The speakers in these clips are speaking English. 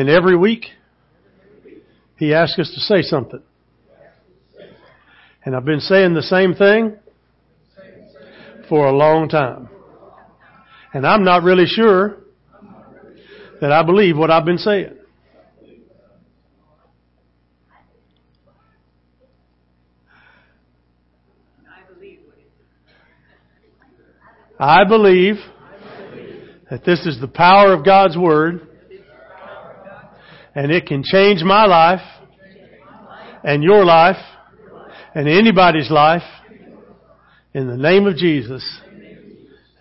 And every week, He asks us to say something. And I've been saying the same thing for a long time. And I'm not really sure that I believe what I've been saying. I believe that this is the power of God's Word and it can change my life and your life and anybody's life in the name of Jesus.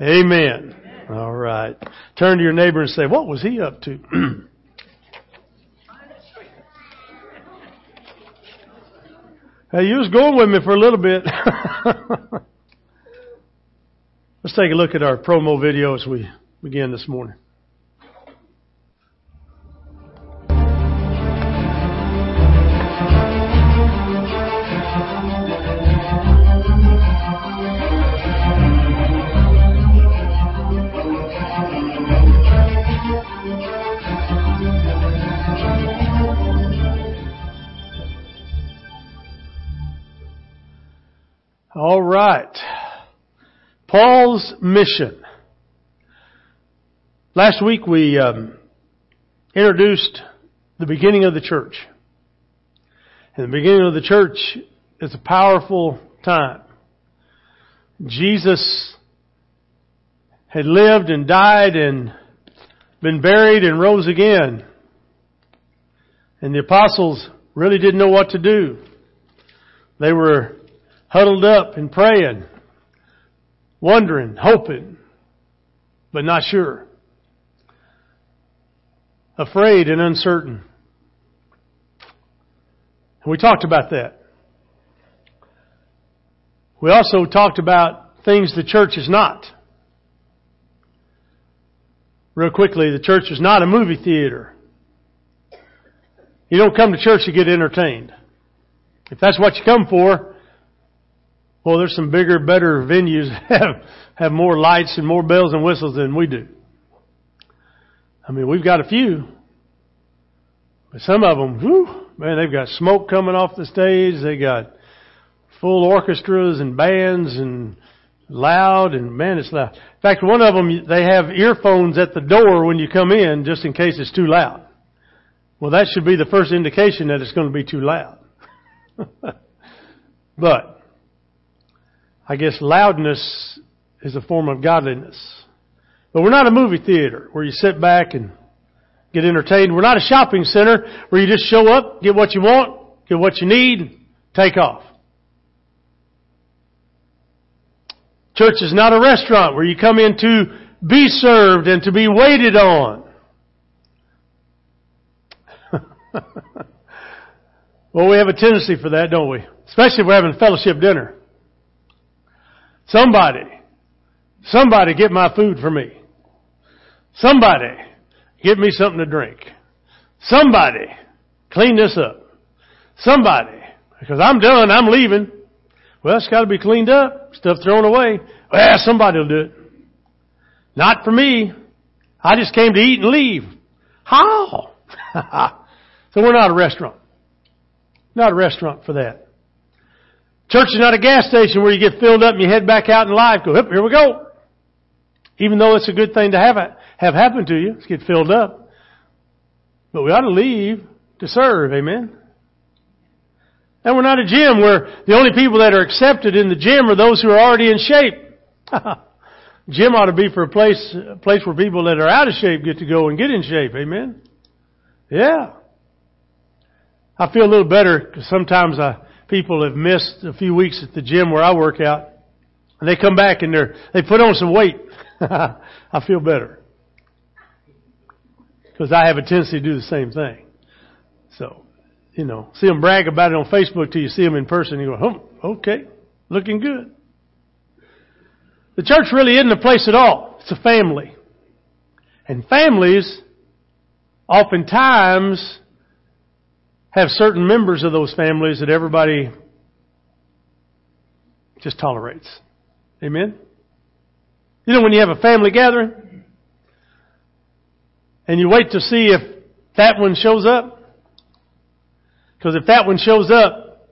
Amen. All right. Turn to your neighbor and say, what was he up to? hey, you was going with me for a little bit. Let's take a look at our promo video as we begin this morning. All right. Paul's mission. Last week we um, introduced the beginning of the church. And the beginning of the church is a powerful time. Jesus had lived and died and been buried and rose again. And the apostles really didn't know what to do. They were huddled up and praying wondering, hoping, but not sure. Afraid and uncertain. And we talked about that. We also talked about things the church is not. Real quickly, the church is not a movie theater. You don't come to church to get entertained. If that's what you come for, well, there's some bigger, better venues have have more lights and more bells and whistles than we do. I mean, we've got a few, but some of them, whew, man, they've got smoke coming off the stage. They got full orchestras and bands and loud and man, it's loud. In fact, one of them they have earphones at the door when you come in, just in case it's too loud. Well, that should be the first indication that it's going to be too loud. but I guess loudness is a form of godliness. But we're not a movie theater where you sit back and get entertained. We're not a shopping center where you just show up, get what you want, get what you need, take off. Church is not a restaurant where you come in to be served and to be waited on. well, we have a tendency for that, don't we? Especially if we're having fellowship dinner. Somebody, somebody get my food for me. Somebody get me something to drink. Somebody clean this up. Somebody, because I'm done, I'm leaving. Well, it's got to be cleaned up, stuff thrown away. Well, somebody will do it. Not for me. I just came to eat and leave. How? so we're not a restaurant. Not a restaurant for that. Church is not a gas station where you get filled up and you head back out in life. Go, here we go. Even though it's a good thing to have it, have happen to you, let's get filled up. But we ought to leave to serve. Amen. And we're not a gym where the only people that are accepted in the gym are those who are already in shape. gym ought to be for a place, a place where people that are out of shape get to go and get in shape. Amen. Yeah. I feel a little better because sometimes I people have missed a few weeks at the gym where I work out, and they come back and they're they put on some weight. I feel better because I have a tendency to do the same thing. So, you know, see them brag about it on Facebook till you see them in person. You go, oh, okay, looking good. The church really isn't a place at all. It's a family. And families oftentimes have certain members of those families that everybody just tolerates. Amen? You know, when you have a family gathering and you wait to see if that one shows up. Because if that one shows up,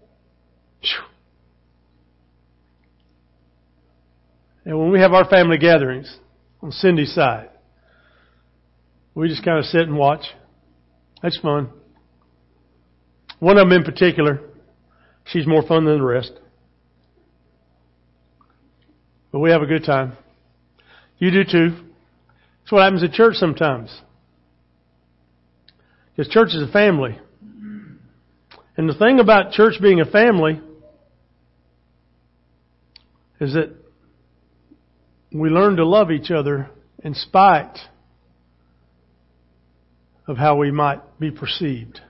and when we have our family gatherings on Cindy's side, we just kind of sit and watch. That's fun. One of them in particular, she's more fun than the rest. But we have a good time. You do too. That's what happens at church sometimes. Because church is a family. And the thing about church being a family is that we learn to love each other in spite of how we might be perceived.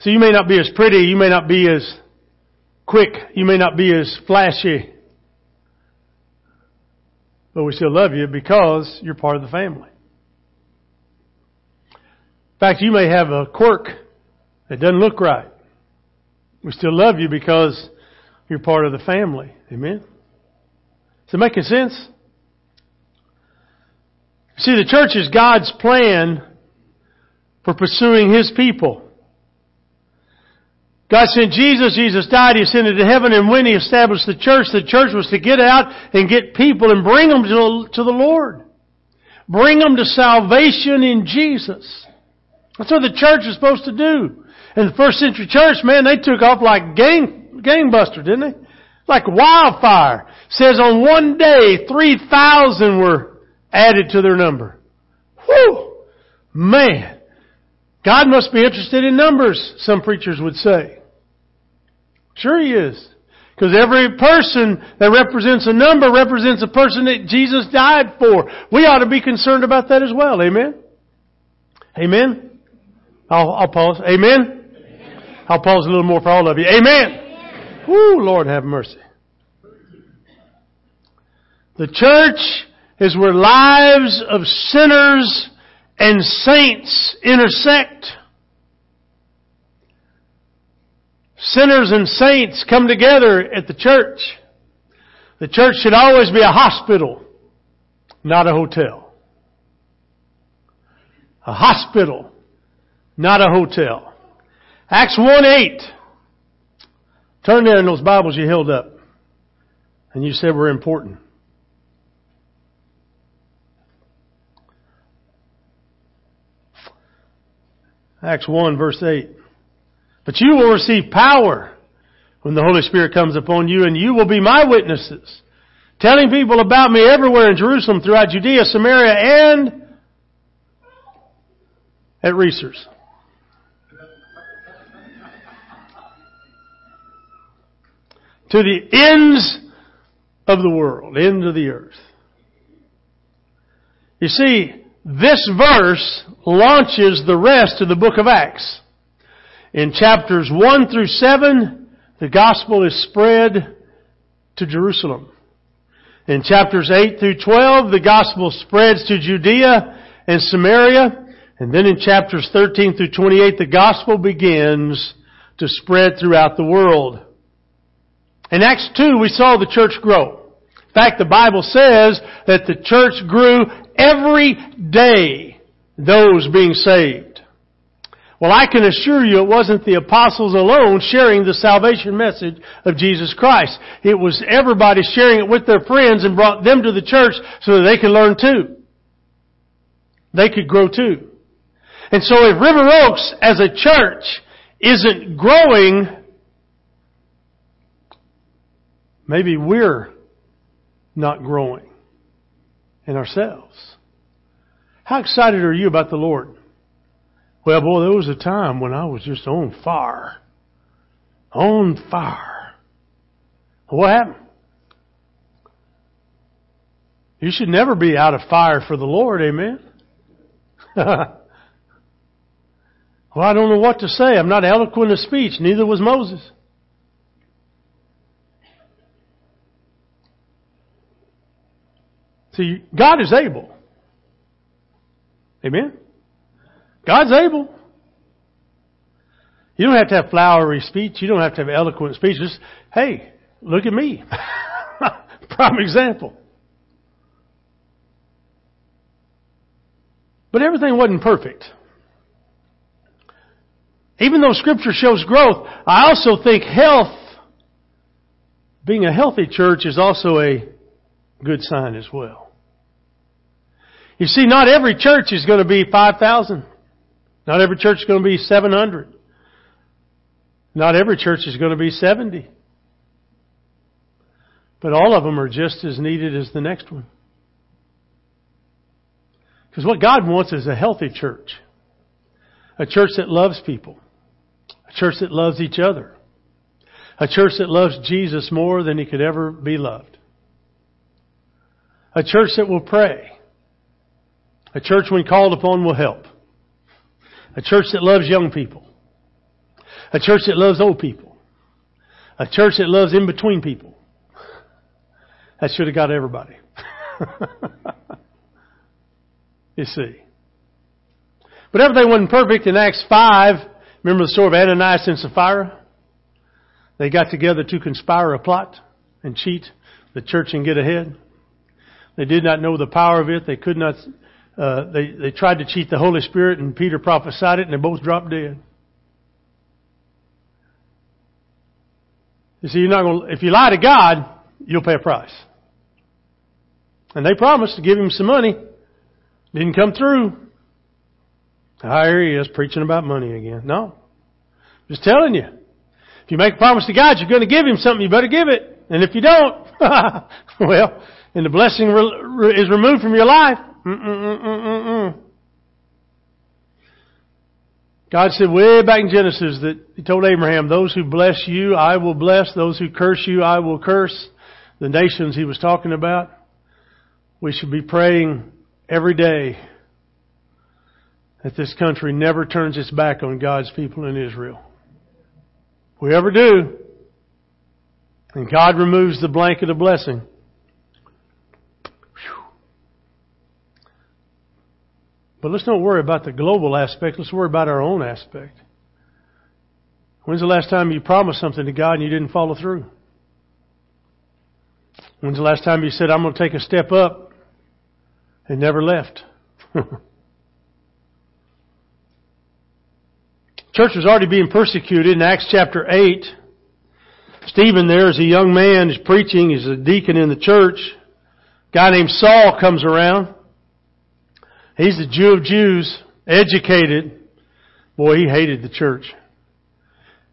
So you may not be as pretty, you may not be as quick, you may not be as flashy, but we still love you because you're part of the family. In fact, you may have a quirk that doesn't look right. We still love you because you're part of the family. Amen? Is it making sense? See, the church is God's plan for pursuing His people. God sent Jesus, Jesus died, He ascended to heaven, and when He established the church, the church was to get out and get people and bring them to, the Lord. Bring them to salvation in Jesus. That's what the church is supposed to do. In the first century church, man, they took off like gang, gangbuster, didn't they? Like wildfire. It says on one day, 3,000 were added to their number. Whew! Man! God must be interested in numbers, some preachers would say. Sure He is. Because every person that represents a number represents a person that Jesus died for. We ought to be concerned about that as well. Amen? Amen? I'll, I'll pause. Amen? Amen? I'll pause a little more for all of you. Amen. Amen. Lord have mercy. The church is where lives of sinners and saints intersect. Sinners and saints come together at the church. The church should always be a hospital, not a hotel. A hospital, not a hotel. Acts 1 8. Turn there in those Bibles you held up. And you said were important. Acts 1 verse 8. But you will receive power when the Holy Spirit comes upon you and you will be my witnesses. Telling people about me everywhere in Jerusalem, throughout Judea, Samaria, and at Reesers. to the ends of the world, end of the earth. You see, this verse launches the rest of the book of Acts. In chapters 1 through 7, the gospel is spread to Jerusalem. In chapters 8 through 12, the gospel spreads to Judea and Samaria. And then in chapters 13 through 28, the gospel begins to spread throughout the world. In Acts 2, we saw the church grow. In fact, the Bible says that the church grew every day, those being saved. Well, I can assure you it wasn't the apostles alone sharing the salvation message of Jesus Christ. It was everybody sharing it with their friends and brought them to the church so that they could learn too. They could grow too. And so if River Oaks as a church isn't growing, Maybe we're not growing in ourselves. How excited are you about the Lord? Well, boy, there was a time when I was just on fire. On fire. What happened? You should never be out of fire for the Lord, amen? well, I don't know what to say. I'm not eloquent of speech. Neither was Moses. See, God is able. Amen? God's able. You don't have to have flowery speech. You don't have to have eloquent speech. Just, hey, look at me. Prime example. But everything wasn't perfect. even though scripture shows growth, I also think health, being a healthy church is also a good sign as well. You see, not every church is going to be 5,000. Not every church is going to be 700. Not every church is going to be 70. But all of them are just as needed as the next one. Because what God wants is a healthy church. A church that loves people. A church that loves each other. A church that loves Jesus more than he could ever be loved. A church that will pray. A church when called upon will help. A church that loves young people. A church that loves old people. A church that loves in between people. That should have got everybody. you see. But everything wasn't perfect in Acts 5. Remember the story of Ananias and Sapphira? They got together to conspire a plot and cheat the church and get ahead. They did not know the power of it. They could not, uh, they, they tried to cheat the Holy Spirit and Peter prophesied it and they both dropped dead. You see, you're not going if you lie to God, you'll pay a price. And they promised to give him some money. Didn't come through. Ah, here he is preaching about money again. No. Just telling you. If you make a promise to God, you're going to give him something, you better give it. And if you don't, well, and the blessing is removed from your life. Mm-mm-mm-mm-mm. God said way back in Genesis that He told Abraham, those who bless you, I will bless. Those who curse you, I will curse. The nations He was talking about. We should be praying every day that this country never turns its back on God's people in Israel. If we ever do, and God removes the blanket of blessing, But let's not worry about the global aspect. Let's worry about our own aspect. When's the last time you promised something to God and you didn't follow through? When's the last time you said, I'm going to take a step up and never left? Church was already being persecuted in Acts chapter 8. Stephen there is a young man, he's preaching, he's a deacon in the church. A guy named Saul comes around. He's a Jew of Jews, educated. Boy, he hated the church.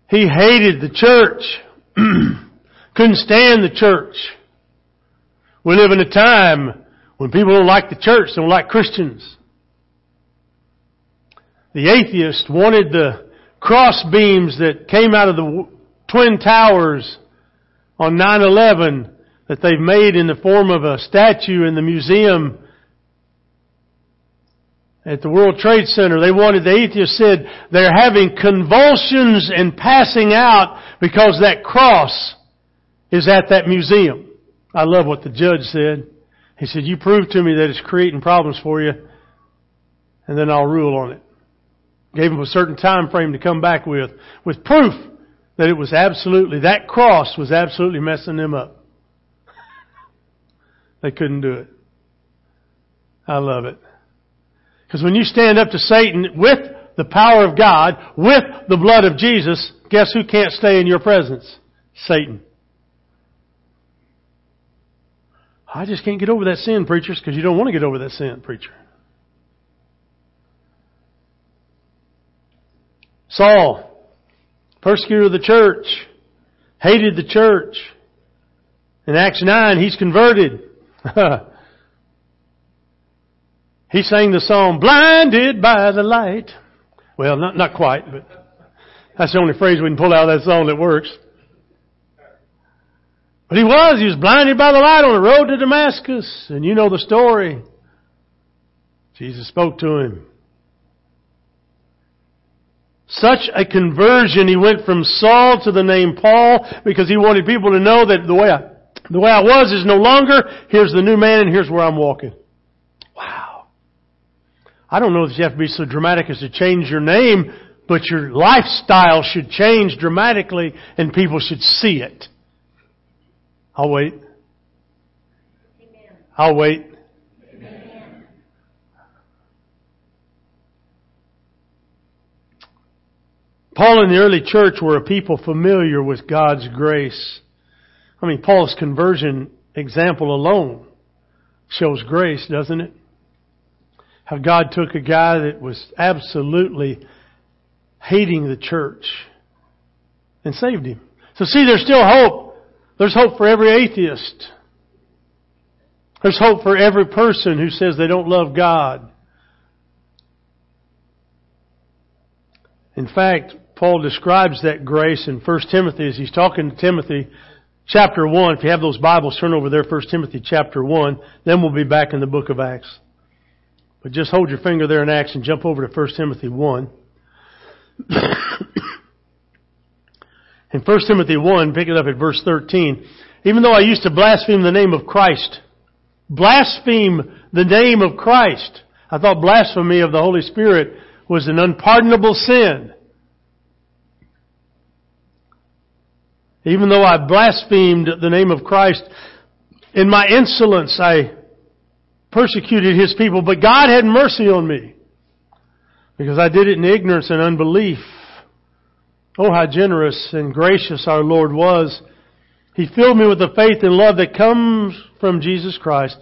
He hated the church. Couldn't stand the church. We live in a time when people don't like the church, don't like Christians. The atheist wanted the cross beams that came out of the Twin Towers on 9-11 that they've made in the form of a statue in the museum at the World Trade Center. They wanted, the atheists said, they're having convulsions and passing out because that cross is at that museum. I love what the judge said. He said, you prove to me that it's creating problems for you, and then I'll rule on it. Gave him a certain time frame to come back with, with proof that it was absolutely, that cross was absolutely messing them up. they couldn't do it. I love it. Because when you stand up to Satan with the power of God, with the blood of Jesus, guess who can't stay in your presence? Satan. I just can't get over that sin, preachers, because you don't want to get over that sin, preacher. Saul, persecutor of the church, hated the church. In Acts 9, he's converted. He sang the song, Blinded by the Light. Well, not, not quite, but that's the only phrase we can pull out of that song that works. But he was, he was blinded by the light on the road to Damascus. And you know the story. Jesus spoke to him. Such a conversion. He went from Saul to the name Paul because he wanted people to know that the way I, the way I was is no longer. Here's the new man and here's where I'm walking. I don't know if you have to be so dramatic as to change your name, but your lifestyle should change dramatically and people should see it. I'll wait. I'll wait. Amen. Paul and the early church were a people familiar with God's grace. I mean, Paul's conversion example alone shows grace, doesn't it? How God took a guy that was absolutely hating the church and saved him. So see, there's still hope. There's hope for every atheist. There's hope for every person who says they don't love God. In fact, Paul describes that grace in 1 Timothy as he's talking to Timothy chapter 1. If you have those Bibles, turn over there, 1 Timothy chapter 1. Then we'll be back in the book of Acts. But just hold your finger there in Acts and jump over to 1 Timothy 1. in 1 Timothy 1, pick it up at verse 13. Even though I used to blaspheme the name of Christ, blaspheme the name of Christ, I thought blasphemy of the Holy Spirit was an unpardonable sin. Even though I blasphemed the name of Christ, in my insolence I persecuted His people, but God had mercy on me because I did it in ignorance and unbelief. Oh, how generous and gracious our Lord was. He filled me with the faith and love that comes from Jesus Christ.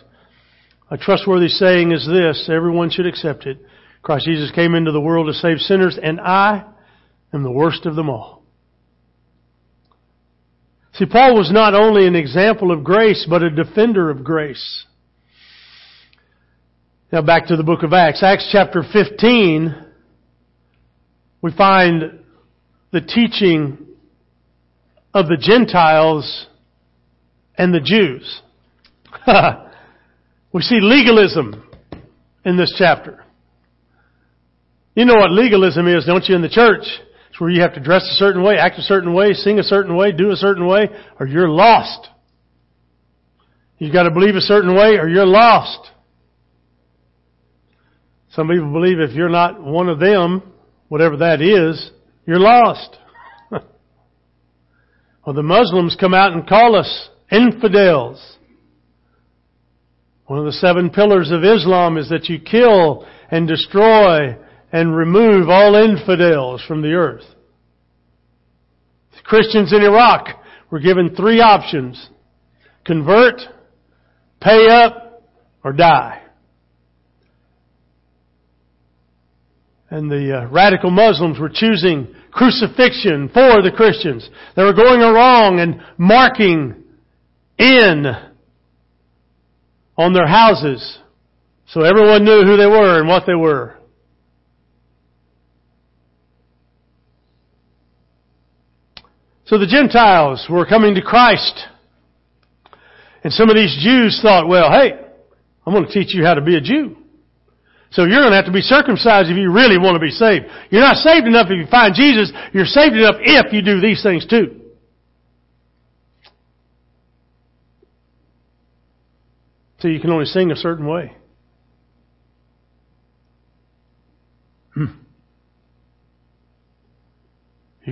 A trustworthy saying is this, everyone should accept it. Christ Jesus came into the world to save sinners, and I am the worst of them all. See, Paul was not only an example of grace, but a defender of grace. Now back to the book of Acts. Acts chapter 15, we find the teaching of the Gentiles and the Jews. we see legalism in this chapter. You know what legalism is, don't you, in the church? It's where you have to dress a certain way, act a certain way, sing a certain way, do a certain way, or you're lost. You've got to believe a certain way or you're lost. Some people believe if you're not one of them, whatever that is, you're lost. well, the Muslims come out and call us infidels. One of the seven pillars of Islam is that you kill and destroy and remove all infidels from the earth. The Christians in Iraq were given three options. Convert, pay up, or die. And the uh, radical Muslims were choosing crucifixion for the Christians. They were going along and marking in on their houses so everyone knew who they were and what they were. So the Gentiles were coming to Christ. And some of these Jews thought, well, hey, I'm going to teach you how to be a Jew. So you're going to have to be circumcised if you really want to be saved. You're not saved enough if you find Jesus. You're saved enough if you do these things too. So you can only sing a certain way. You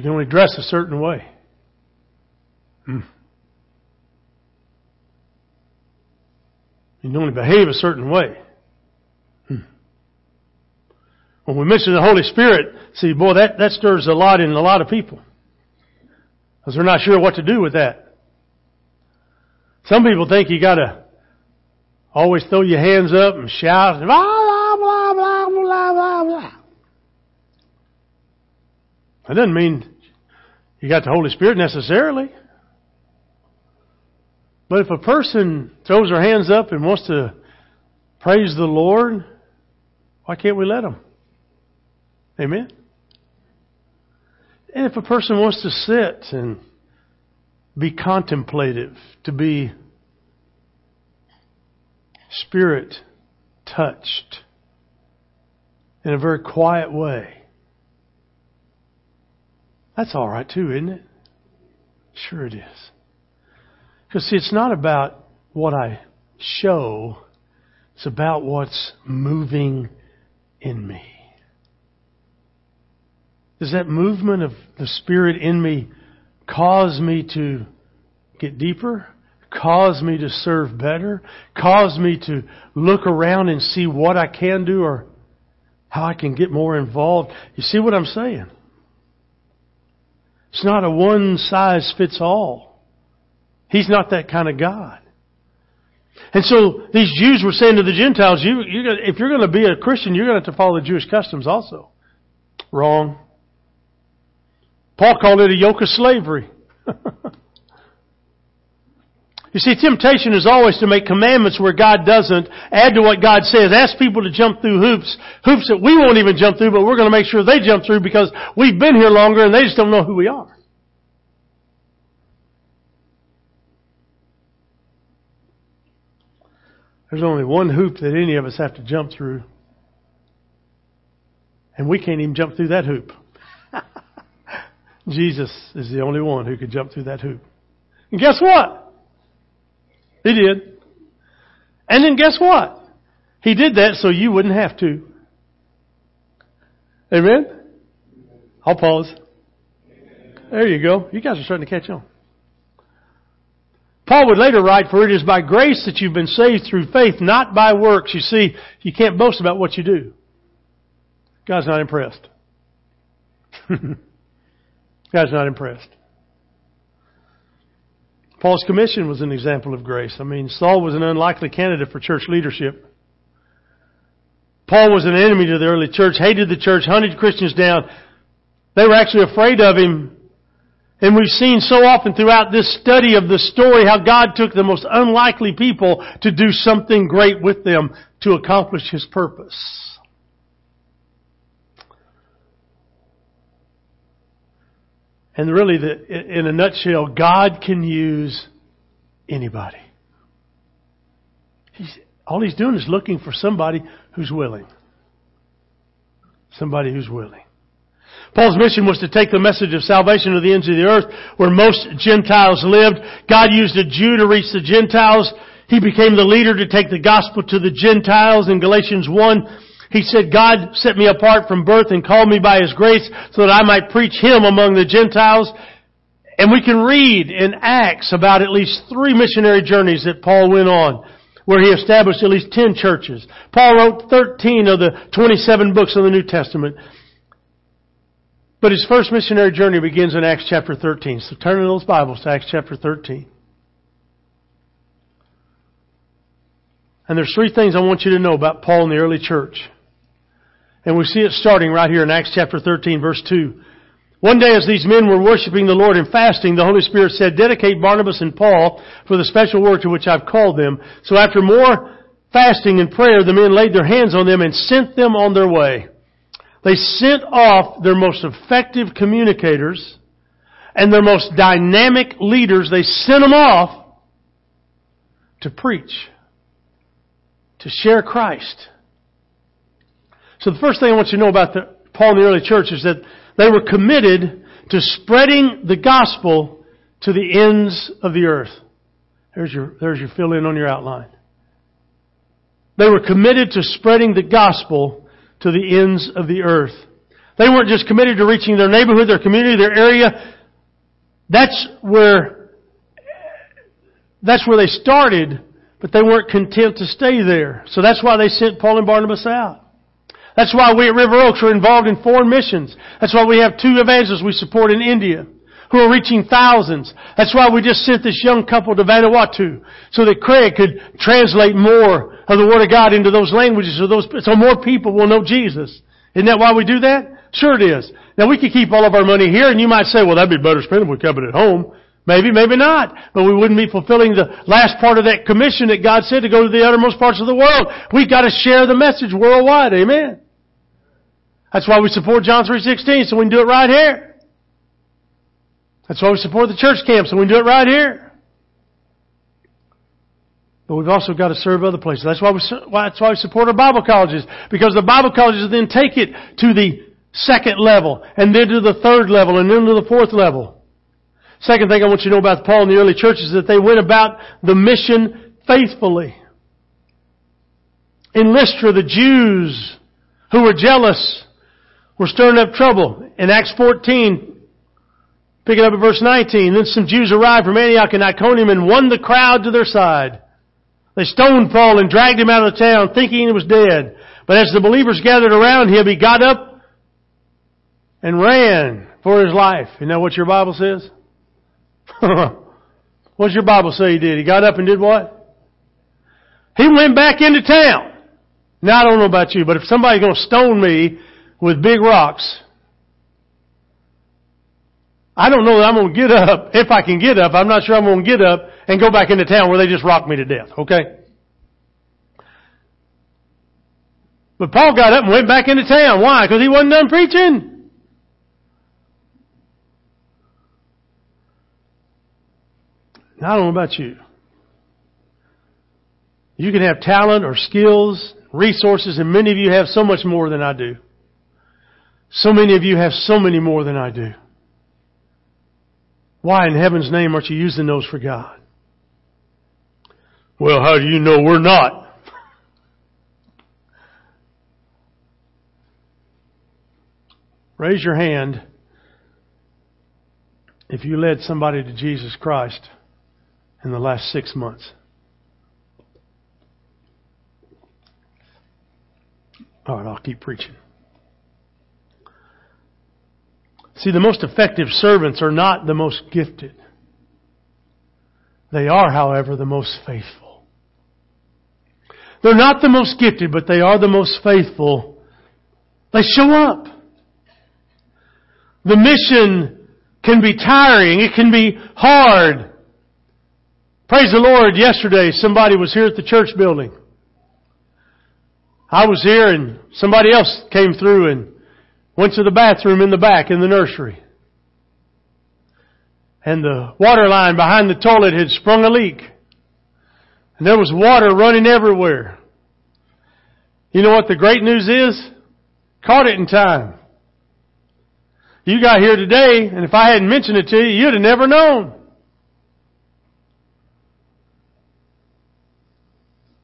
can only dress a certain way. You can only behave a certain way. When we mention the Holy Spirit, see, boy, that, that stirs a lot in a lot of people. Because they're not sure what to do with that. Some people think you gotta always throw your hands up and shout, blah, blah, blah, blah, blah, blah, blah. That doesn't mean you got the Holy Spirit necessarily. But if a person throws their hands up and wants to praise the Lord, why can't we let them? Amen? And if a person wants to sit and be contemplative, to be spirit touched in a very quiet way, that's all right too, isn't it? Sure it is. Because see, it's not about what I show, it's about what's moving in me. Does that movement of the Spirit in me cause me to get deeper? Cause me to serve better? Cause me to look around and see what I can do or how I can get more involved? You see what I'm saying? It's not a one size fits all. He's not that kind of God. And so these Jews were saying to the Gentiles, you, you, if you're going to be a Christian, you're going to have to follow the Jewish customs also. Wrong. Paul called it a yoke of slavery. you see, temptation is always to make commandments where God doesn't, add to what God says, ask people to jump through hoops, hoops that we won't even jump through, but we're going to make sure they jump through because we've been here longer and they just don't know who we are. There's only one hoop that any of us have to jump through. And we can't even jump through that hoop. Jesus is the only one who could jump through that hoop. And guess what? He did. And then guess what? He did that so you wouldn't have to. Amen? I'll pause. There you go. You guys are starting to catch on. Paul would later write, For it is by grace that you've been saved through faith, not by works. You see, you can't boast about what you do. God's not impressed. God's not impressed. Paul's commission was an example of grace. I mean, Saul was an unlikely candidate for church leadership. Paul was an enemy to the early church, hated the church, hunted Christians down. They were actually afraid of him and we've seen so often throughout this study of the story how God took the most unlikely people to do something great with them to accomplish His purpose. And really, the, in a nutshell, God can use anybody. He's, all He's doing is looking for somebody who's willing. Somebody who's willing. Paul's mission was to take the message of salvation to the ends of the earth where most Gentiles lived. God used a Jew to reach the Gentiles. He became the leader to take the gospel to the Gentiles in Galatians 1. He said, God set me apart from birth and called me by His grace so that I might preach Him among the Gentiles. And we can read in Acts about at least three missionary journeys that Paul went on where he established at least 10 churches. Paul wrote 13 of the 27 books of the New Testament. But his first missionary journey begins in Acts chapter 13. So turn in those Bibles to Acts chapter 13. And there's three things I want you to know about Paul in the early church. And we see it starting right here in Acts chapter 13 verse 2. One day as these men were worshiping the Lord and fasting, the Holy Spirit said, dedicate Barnabas and Paul for the special work to which I've called them. So after more fasting and prayer, the men laid their hands on them and sent them on their way. They sent off their most effective communicators and their most dynamic leaders. They sent them off to preach, to share Christ. So the first thing I want you to know about the, Paul and the early church is that they were committed to spreading the gospel to the ends of the earth. There's your, there's your fill in on your outline. They were committed to spreading the gospel to the ends of the earth. They weren't just committed to reaching their neighborhood, their community, their area. That's where, that's where they started, but they weren't content to stay there. So that's why they sent Paul and Barnabas out. That's why we at River Oaks are involved in foreign missions. That's why we have two evangelists we support in India who are reaching thousands. That's why we just sent this young couple to Vanuatu so that Craig could translate more of the Word of God into those languages so those, so more people will know Jesus. Isn't that why we do that? Sure it is. Now we could keep all of our money here and you might say, well that'd be better spent if we kept it at home. Maybe, maybe not. But we wouldn't be fulfilling the last part of that commission that God said to go to the uttermost parts of the world. We've got to share the message worldwide. Amen. That's why we support John 3.16, so we can do it right here. That's why we support the church camp, so we can do it right here. But we've also got to serve other places. That's why we, that's why we support our Bible colleges. Because the Bible colleges then take it to the second level, and then to the third level, and then to the fourth level. Second thing I want you to know about Paul and the early church is that they went about the mission faithfully. In Lystra, the Jews who were jealous were stirring up trouble. In Acts 14, pick it up at verse 19, then some Jews arrived from Antioch and Iconium and won the crowd to their side. They stoned Paul and dragged him out of the town, thinking he was dead. But as the believers gathered around him, he got up and ran for his life. You know what your Bible says? what does your Bible say he did? He got up and did what? He went back into town. Now I don't know about you, but if somebody's going to stone me with big rocks, I don't know that I'm going to get up. If I can get up, I'm not sure I'm going to get up and go back into town where they just rock me to death. Okay? But Paul got up and went back into town. Why? Because he wasn't done preaching. Now, I don't know about you. You can have talent or skills, resources, and many of you have so much more than I do. So many of you have so many more than I do. Why in heaven's name aren't you using those for God? Well, how do you know we're not? Raise your hand if you led somebody to Jesus Christ in the last six months. All right, I'll keep preaching. See, the most effective servants are not the most gifted. They are, however, the most faithful. They're not the most gifted, but they are the most faithful. They show up. The mission can be tiring. It can be hard. Praise the Lord, yesterday somebody was here at the church building. I was here and somebody else came through and went to the bathroom in the back in the nursery. And the water line behind the toilet had sprung a leak. And there was water running everywhere. You know what the great news is? Caught it in time. You got here today, and if I hadn't mentioned it to you, you'd have never known.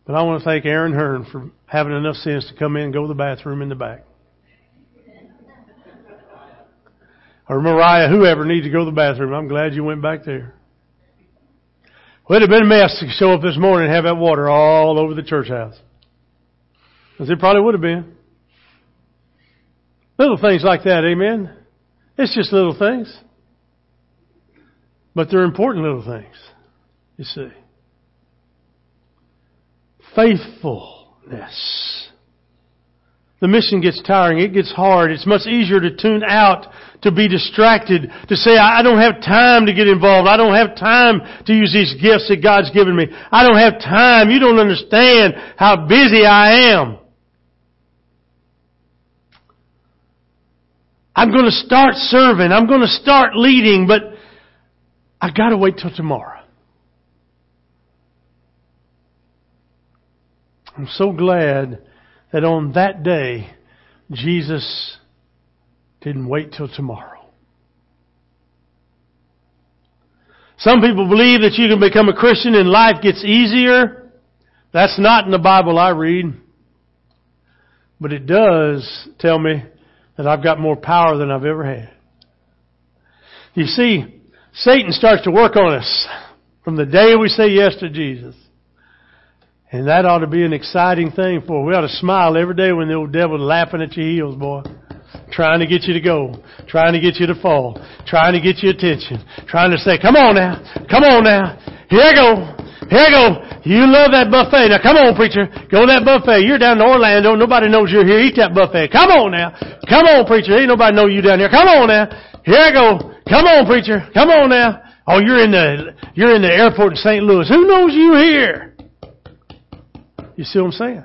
But I want to thank Aaron Hearn for having enough sense to come in and go to the bathroom in the back. Or Mariah, whoever needs to go to the bathroom, I'm glad you went back there. Well, it'd have been a mess to show up this morning and have that water all over the church house. As it probably would have been. Little things like that, amen? It's just little things. But they're important little things, you see faithfulness. The mission gets tiring. It gets hard. It's much easier to tune out, to be distracted, to say, I don't have time to get involved. I don't have time to use these gifts that God's given me. I don't have time. You don't understand how busy I am. I'm going to start serving. I'm going to start leading, but I gotta wait till tomorrow. I'm so glad that on that day, Jesus didn't wait till tomorrow. Some people believe that you can become a Christian and life gets easier. That's not in the Bible I read. But it does tell me that I've got more power than I've ever had. You see, Satan starts to work on us from the day we say yes to Jesus. And that ought to be an exciting thing for. We ought to smile every day when the old devil's laughing at your heels, boy. Trying to get you to go. Trying to get you to fall. Trying to get your attention. Trying to say, come on now. Come on now. Here I go. Here I go. You love that buffet. Now come on, preacher. Go to that buffet. You're down in Orlando. Nobody knows you're here. Eat that buffet. Come on now. Come on, preacher. Ain't nobody know you down here. Come on now. Here I go. Come on, preacher. Come on now. Oh, you're in the, you're in the airport in St. Louis. Who knows you here? You see what I'm saying?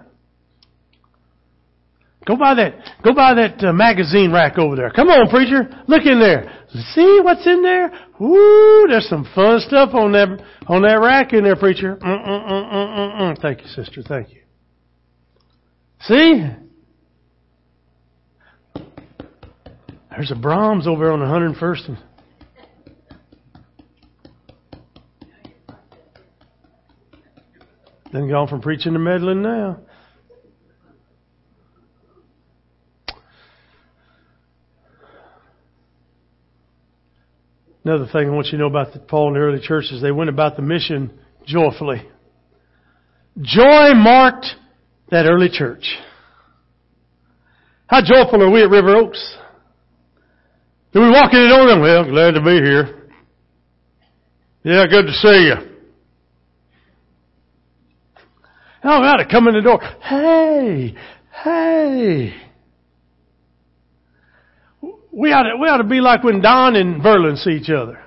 Go by that, go by that uh, magazine rack over there. Come on, preacher. Look in there. See what's in there? Ooh, there's some fun stuff on that, on that rack in there, preacher. Mm-mm-mm-mm-mm. Thank you, sister. Thank you. See? There's a Brahms over on the 101st and Then gone from preaching to meddling now. Another thing I want you to know about the Paul and the early churches, they went about the mission joyfully. Joy marked that early church. How joyful are we at River Oaks? Then we walk in the door and, well, glad to be here. Yeah, good to see you. Oh, ought to come in the door. Hey, hey. We ought to, we ought to be like when Don and Verlin see each other.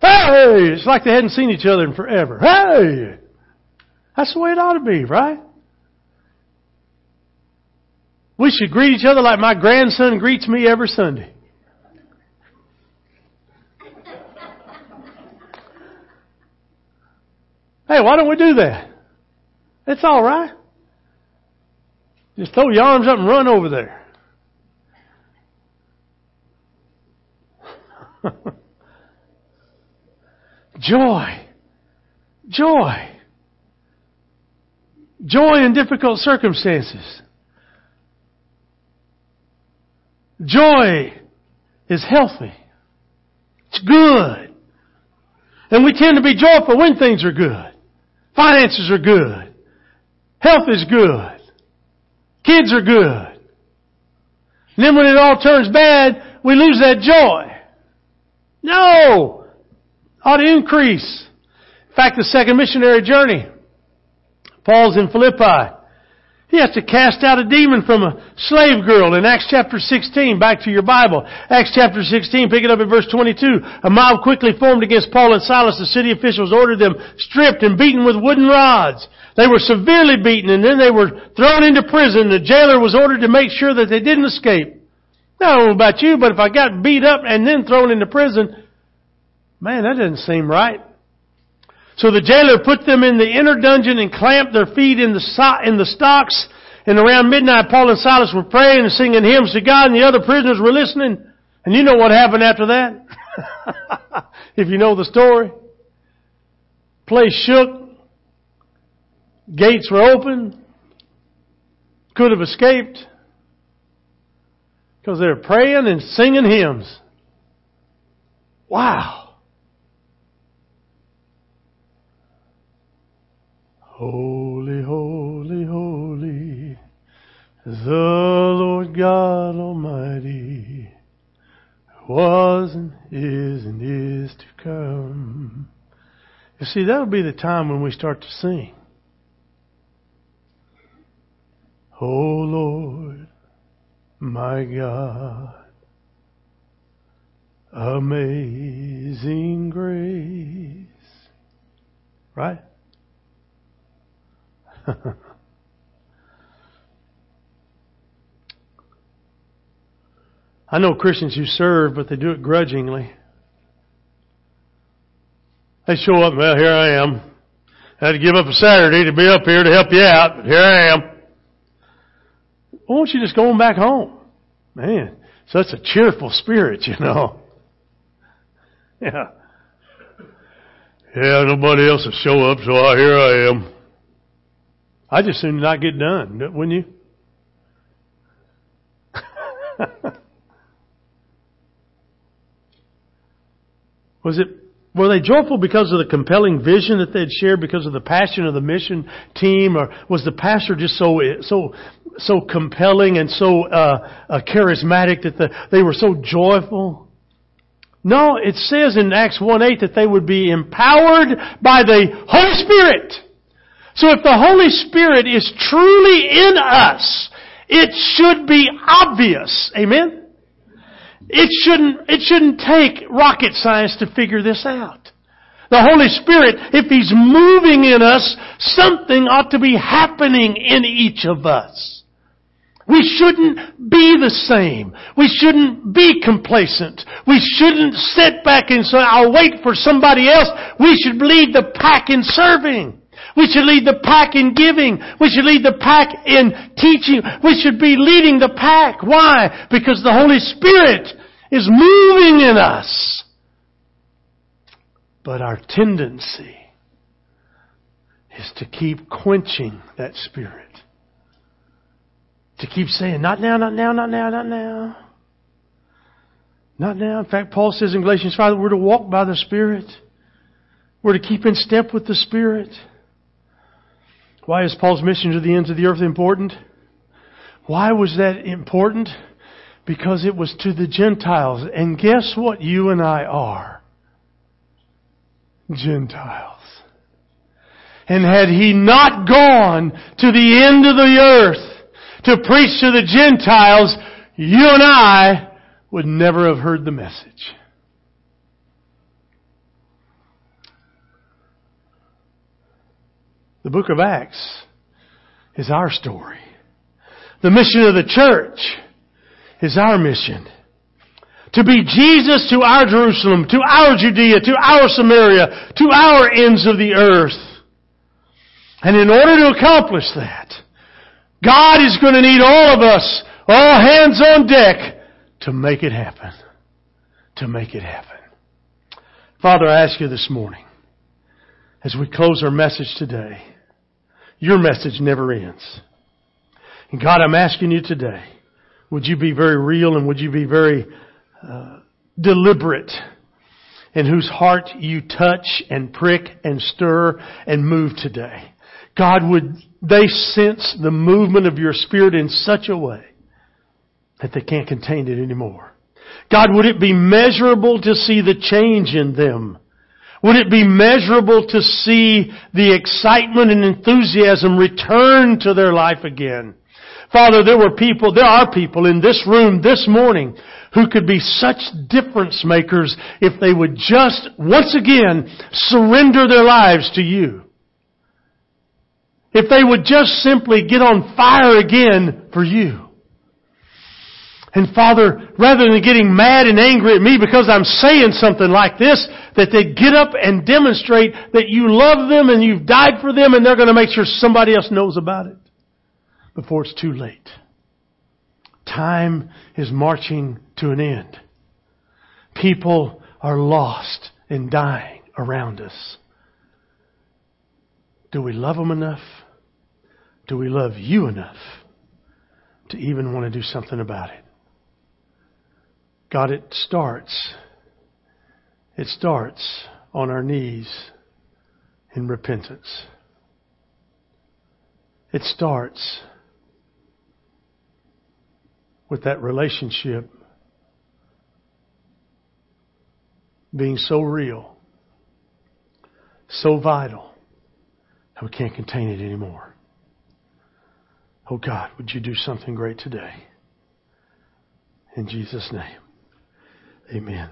Hey! It's like they hadn't seen each other in forever. Hey! That's the way it ought to be, right? We should greet each other like my grandson greets me every Sunday. Hey, why don't we do that? It's all right. Just throw your arms up and run over there. Joy. Joy. Joy in difficult circumstances. Joy is healthy. It's good. And we tend to be joyful when things are good. Finances are good. Health is good. Kids are good. And then when it all turns bad, we lose that joy. No! Ought to increase. In fact, the second missionary journey, Paul's in Philippi. He has to cast out a demon from a slave girl in Acts chapter 16. Back to your Bible. Acts chapter 16, pick it up at verse 22. A mob quickly formed against Paul and Silas. The city officials ordered them stripped and beaten with wooden rods. They were severely beaten and then they were thrown into prison. The jailer was ordered to make sure that they didn't escape. Now, I don't know about you, but if I got beat up and then thrown into prison, man, that doesn't seem right. So the jailer put them in the inner dungeon and clamped their feet in the, so- in the stocks. And around midnight, Paul and Silas were praying and singing hymns to God, and the other prisoners were listening. And you know what happened after that? if you know the story. Place shook. Gates were open. Could have escaped. Because they were praying and singing hymns. Wow. Holy, holy, holy, the Lord God Almighty, was and is and is to come. You see, that'll be the time when we start to sing. Oh Lord, my God, amazing grace. Right? I know Christians who serve, but they do it grudgingly. They show up, well, here I am. I had to give up a Saturday to be up here to help you out, but here I am. Why don't you just go on back home? Man, such a cheerful spirit, you know. Yeah. Yeah, nobody else will show up, so here I am. I just soon not get done, wouldn't you? Was it were they joyful because of the compelling vision that they'd shared, because of the passion of the mission team, or was the pastor just so so so compelling and so uh, uh, charismatic that the, they were so joyful? No, it says in Acts one eight that they would be empowered by the Holy Spirit. So if the Holy Spirit is truly in us, it should be obvious. Amen? It shouldn't, it shouldn't take rocket science to figure this out. The Holy Spirit, if He's moving in us, something ought to be happening in each of us. We shouldn't be the same. We shouldn't be complacent. We shouldn't sit back and say, I'll wait for somebody else. We should lead the pack in serving. We should lead the pack in giving. We should lead the pack in teaching. We should be leading the pack. Why? Because the Holy Spirit is moving in us. But our tendency is to keep quenching that spirit. To keep saying, not now, not now, not now, not now. Not now. In fact, Paul says in Galatians 5 that we're to walk by the Spirit. We're to keep in step with the Spirit. Why is Paul's mission to the ends of the earth important? Why was that important? because it was to the Gentiles. And guess what you and I are? Gentiles. And had he not gone to the end of the earth to preach to the Gentiles, you and I would never have heard the message. The book of Acts is our story. The mission of the church is our mission. To be Jesus to our Jerusalem, to our Judea, to our Samaria, to our ends of the earth. And in order to accomplish that, God is going to need all of us, all hands on deck, to make it happen. To make it happen. Father, I ask you this morning, as we close our message today, your message never ends. And God, I'm asking you today, would you be very real and would you be very uh, deliberate in whose heart you touch and prick and stir and move today? God, would they sense the movement of your spirit in such a way that they can't contain it anymore? God, would it be measurable to see the change in them? Would it be measurable to see the excitement and enthusiasm return to their life again? Father, there were people, there are people in this room this morning who could be such difference makers if they would just, once again, surrender their lives to you. If they would just simply get on fire again for you. And Father, rather than getting mad and angry at me because I'm saying something like this, that they get up and demonstrate that you love them and you've died for them and they're going to make sure somebody else knows about it before it's too late. Time is marching to an end. People are lost and dying around us. Do we love them enough? Do we love you enough to even want to do something about it? God, it starts, it starts on our knees in repentance. It starts with that relationship being so real, so vital, that we can't contain it anymore. Oh God, would you do something great today? In Jesus' name, amen.